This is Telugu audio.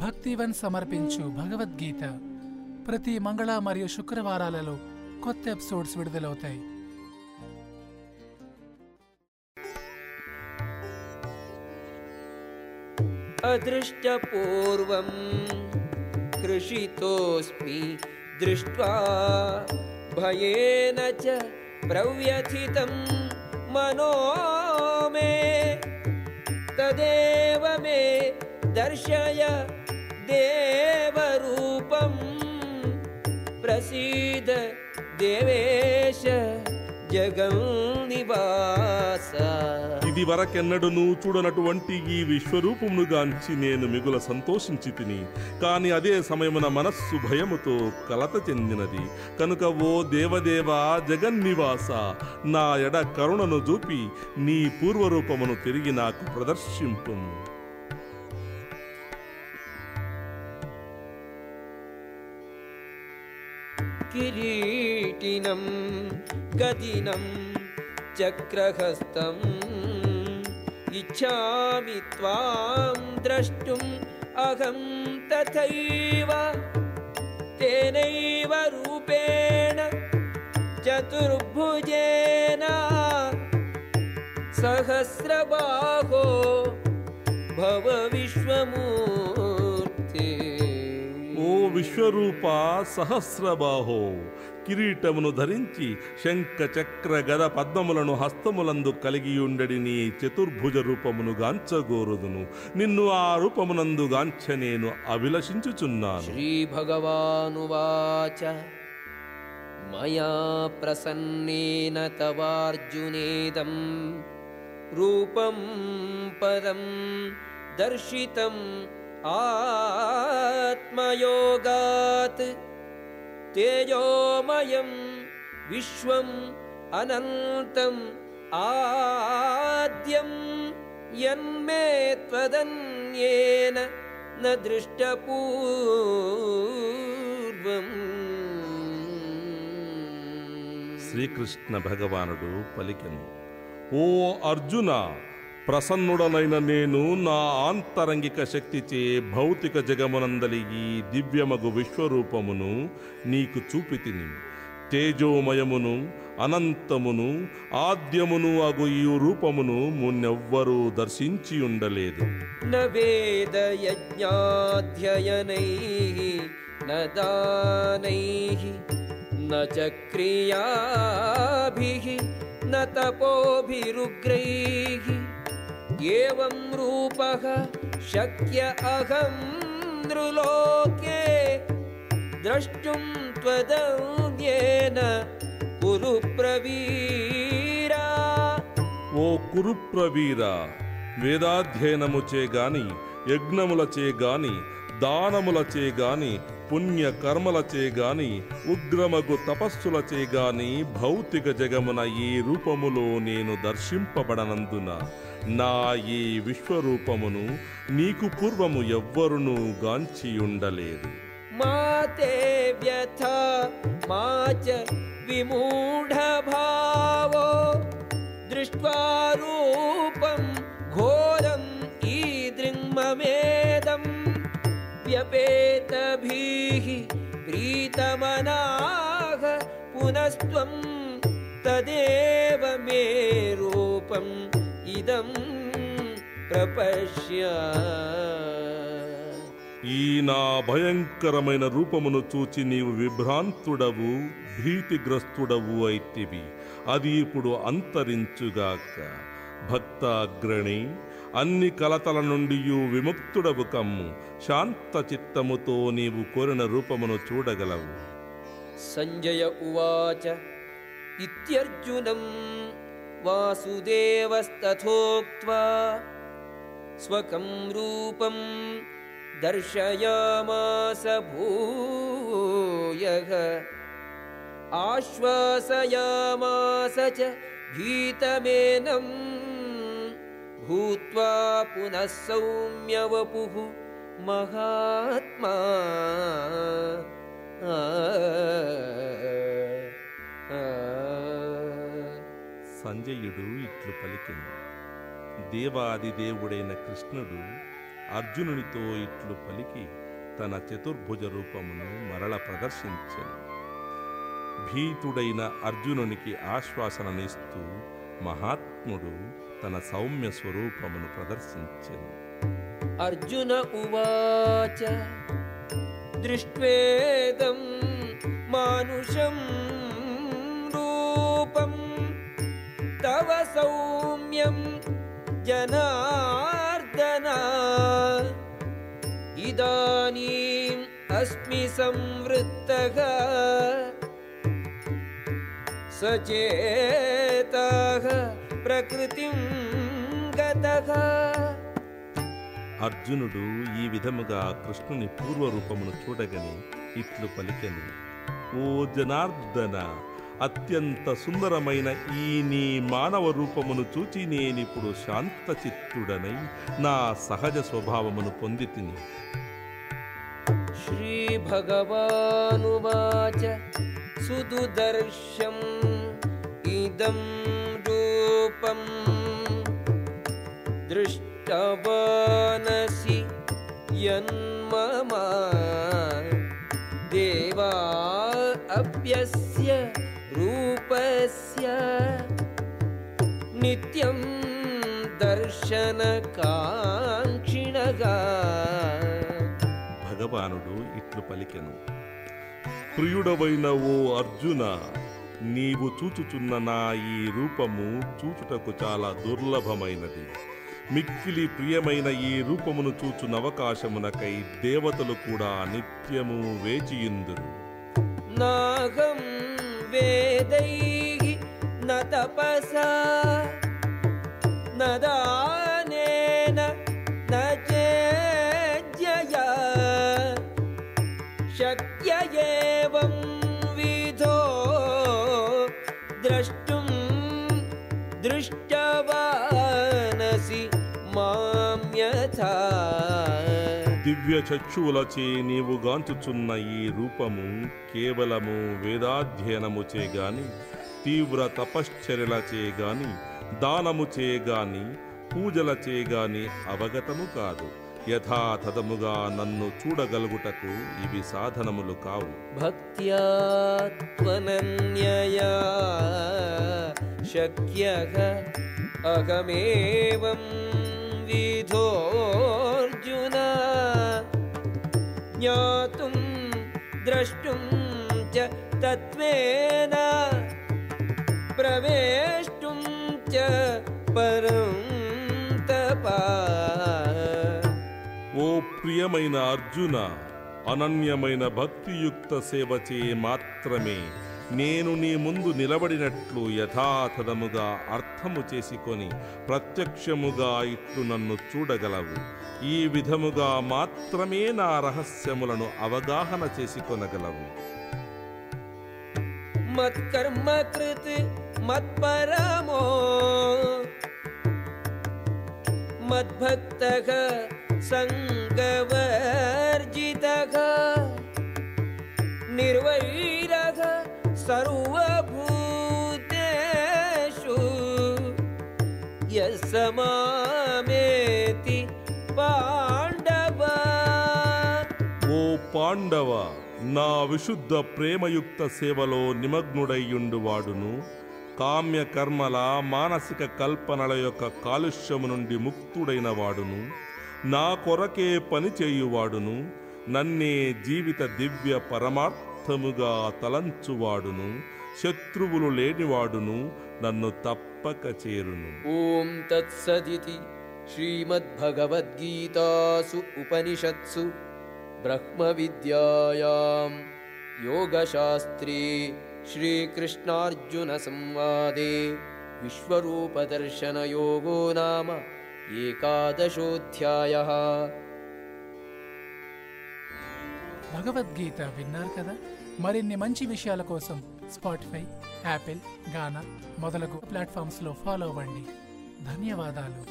భక్తివన్ సమర్పించు భగవద్గీత ప్రతి మంగళ మరియు శుక్రవారాలలో కొత్త ఎపిసోడ్స్ విడుదలవుతాయి अदृष्टपूर्वं कृषितोऽस्मि दृष्ट्वा भयेन च प्रव्यथितं मनो मे तदेव मे दर्शय देवरूपं प्रसीद देवेश जगन्निवास ఇది వరకెన్నడూనూ చూడనటువంటి ఈ విశ్వరూపమును గాంచి నేను మిగుల సంతోషించి తిని కాని అదే సమయమున మనస్సు భయముతో కలత చెందినది కనుక ఓ దేవదేవా జగన్నివాస నా ఎడ కరుణను చూపి నీ పూర్వరూపమును తిరిగి నాకు ప్రదర్శింపు किरीटिनं गदिनं चक्रहस्तम्। इच्छामि त्वां द्रष्टुम् अहं तथैव। तेनैव रूपेण चतुर्भुजेन। सहस्रबाहो भव विश्वमूर्ते ఓ విశ్వరూప సహస్రబాహో. కిరీటమును ధరించి శంఖ చక్ర గద పద్మములను హస్తములందు కలిగియుండడి నీ చతుర్భుజ రూపమును గాంచగోరుదును. నిన్ను ఆ రూపమునందు గాంచ నేను అభిలషించుచున్నాను. శ్రీ భగవానువాచ మయా ప్రసన్నేన తవార్జునేదం. రూపం పదం దర్శితం आत्मयोगात् तेजोमयं विश्वम् अनन्तम् आद्यं यन्मे त्वदन्येन न दृष्टपूर्वम् శ్రీకృష్ణ భగవానుడు పలికెను ఓ అర్జున ప్రసన్నుడనైన నేను నా ఆంతరంగిక శక్తిచే భౌతిక జగమునందలి ఈ దివ్యమగు విశ్వరూపమును నీకు చూపితిని. తేజోమయమును అనంతమును ఆద్యమును అగు ఈ రూపమును మున్నెవ్వరూ దర్శించి ఉండలేదు. నవేద యజ్ఞాధ్యయనై एवं रूपः शक्य अहं नृलोके द्रष्टुं त्वदन्येन कुरु प्रवीरा ఓ కురుప్రవీర వేదాధ్యయనముచే గాని యజ్ఞములచే గాని దానములచే గాని పుణ్య కర్మలచే గాని ఉగ్రమగు తపస్సులచే గాని భౌతిక జగమున ఈ రూపములో నేను దర్శింపబడనందున నా ఈ విశ్వరూపమును నీకు పూర్వము ఎవ్వరునూ గాంచి ఉండలేదు मा ते व्यथा मा च विमूढभावो दृष्ट्वा रूपं घोरम् ईदृङ्ममेदम् व्यपेतभिः प्रीतमनाः पुनस्त्वं तदेव मे रूपम् इदं प्रपश्य ఈ నా భయంకరమైన రూపమును చూచి నీవు విభ్రాంతుడవు భీతిగ్రస్తుడవు అయితివి అది ఇప్పుడు అంతరించుగాక భక్తాగ్రణి అన్ని కలతల నుండి విముక్తుడవు కమ్ము. శాంత చిత్తముతో నీవు కోరిన రూపమును చూడగలవు. సంజయ ఉవాచ ఇత్యర్జునం వాసుదేవస్తథోక్త్వా స్వకం రూపం దర్శయామాస భూయః ఆశ్వాసయామాస చ గీతమేనం भूत्वा पुनः सौम्यवपुः महात्मा ఆ, ఆ, సంజయుడు ఇట్లు పలికెను దేవాది దేవుడైన కృష్ణుడు అర్జునునితో ఇట్లు పలికి తన చతుర్భుజ రూపమును మరల ప్రదర్శించెను భీతుడైన అర్జునునికి ఆశ్వాసననిస్తూ మహాత్ముడు తన సౌమ్య స్వరూపమును ప్రదర్శించెను अर्जुन उवाच दृष्ट्वेदं मानुषं रूपं तव सौम्यं जनार्दन इदानीम् अस्मि संवृत्तः सचेतः प्रकृतिं అర్జునుడు ఈ విధముగా కృష్ణుని పూర్వరూపమును చూడగని ఇట్లు పలికెను. ఓ జనార్దన అత్యంత సుందరమైన ఈ నీ మానవ రూపమును చూచి నేనిప్పుడు శాంతచిత్తుడనై నా సహజ స్వభావమును పొంది తిని శ్రీ భగవానువాచ సుదుదర్శం ఇదం రూపం दृष्टवानसि यन्मम देवा अप्यस्य रूपस्य नित्यं दर्शनकाङ्क्षिणः భగవానుడు ఇట్లు పలికెను ప్రియుడవైన ఓ అర్జున నీవు చూచుచున్న నా ఈ రూపము చూచుటకు చాలా దుర్లభమైనది మిక్కిలి ప్రియమైన ఈ రూపమును చూచునవకాశమునకై దేవతలు కూడా నిత్యము వేచియుందురు. నాగం వేదై తపసా నదానేన నేజ్యయ శక్య ఏవం దివ్య చచ్చువులచే నీవు గాంచుచున్న ఈ రూపము కేవలము వేదాధ్యయనముచే గాని తీవ్ర తపశ్చర్యలచే గాని దానముచే గాని పూజలచే గాని అవగతము కాదు. యథాతథముగా నన్ను చూడగలుగుటకు ఇవి సాధనములు కావు. భక్త్యాత్మనన్యయా శక్య విధో ज्ञातुं द्रष्टुं च तत्त्वेन प्रवेष्टुं च परं तपा ఓ ప్రియమైన అర్జున అనన్యమైన భక్తియుక్త సేవచే మాత్రమే నేను నీ ముందు నిలబడినట్లు యథాతథముగా అర్థము చేసుకొని ప్రత్యక్షముగా ఇట్లు నన్ను చూడగలవు ఈ విధముగా మాత్రమే నా రహస్యములను అవగాహన చేసుకొనగలవు. మత్కర్మ మత్పరమో నిర్వైర సర్వ పాండవ నా విశుద్ధ ప్రేమయుక్త సేవలో నిమగ్నుడయ్యుండువాడును. కామ్య కర్మల మానసిక కల్పనల యొక్క కాలుష్యము నుండి ముక్తుడైన వాడును నా కొరకే పనిచేయువాడును నన్నే జీవిత దివ్య పరమార్థముగా తలంచువాడును. శత్రువులు లేనివాడును నన్ను తప్పక చేరును. ఓం తత్సదితి శ్రీమద్భగవద్గీతాసు ఉపనిషత్సు. ब्रह्मविद्यायां योगशास्त्रे श्रीकृष्णार्जुनसंवादे विश्वरूपदर्शनयोगो नाम एकादशोऽध्यायः భగవద్గీత విన్నారు కదా మరిన్ని మంచి విషయాల కోసం స్పాటిఫై యాపిల్ గానా మొదలగు ప్లాట్ఫామ్స్లో ఫాలో అవ్వండి ధన్యవాదాలు